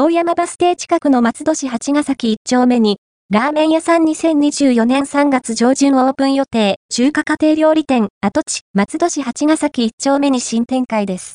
大山バス停近くの松戸市八ヶ崎1丁目に、ラーメン屋さん2024年3月上旬オープン予定、中華家庭料理店、跡地、松戸市八ヶ崎1丁目に新展開です。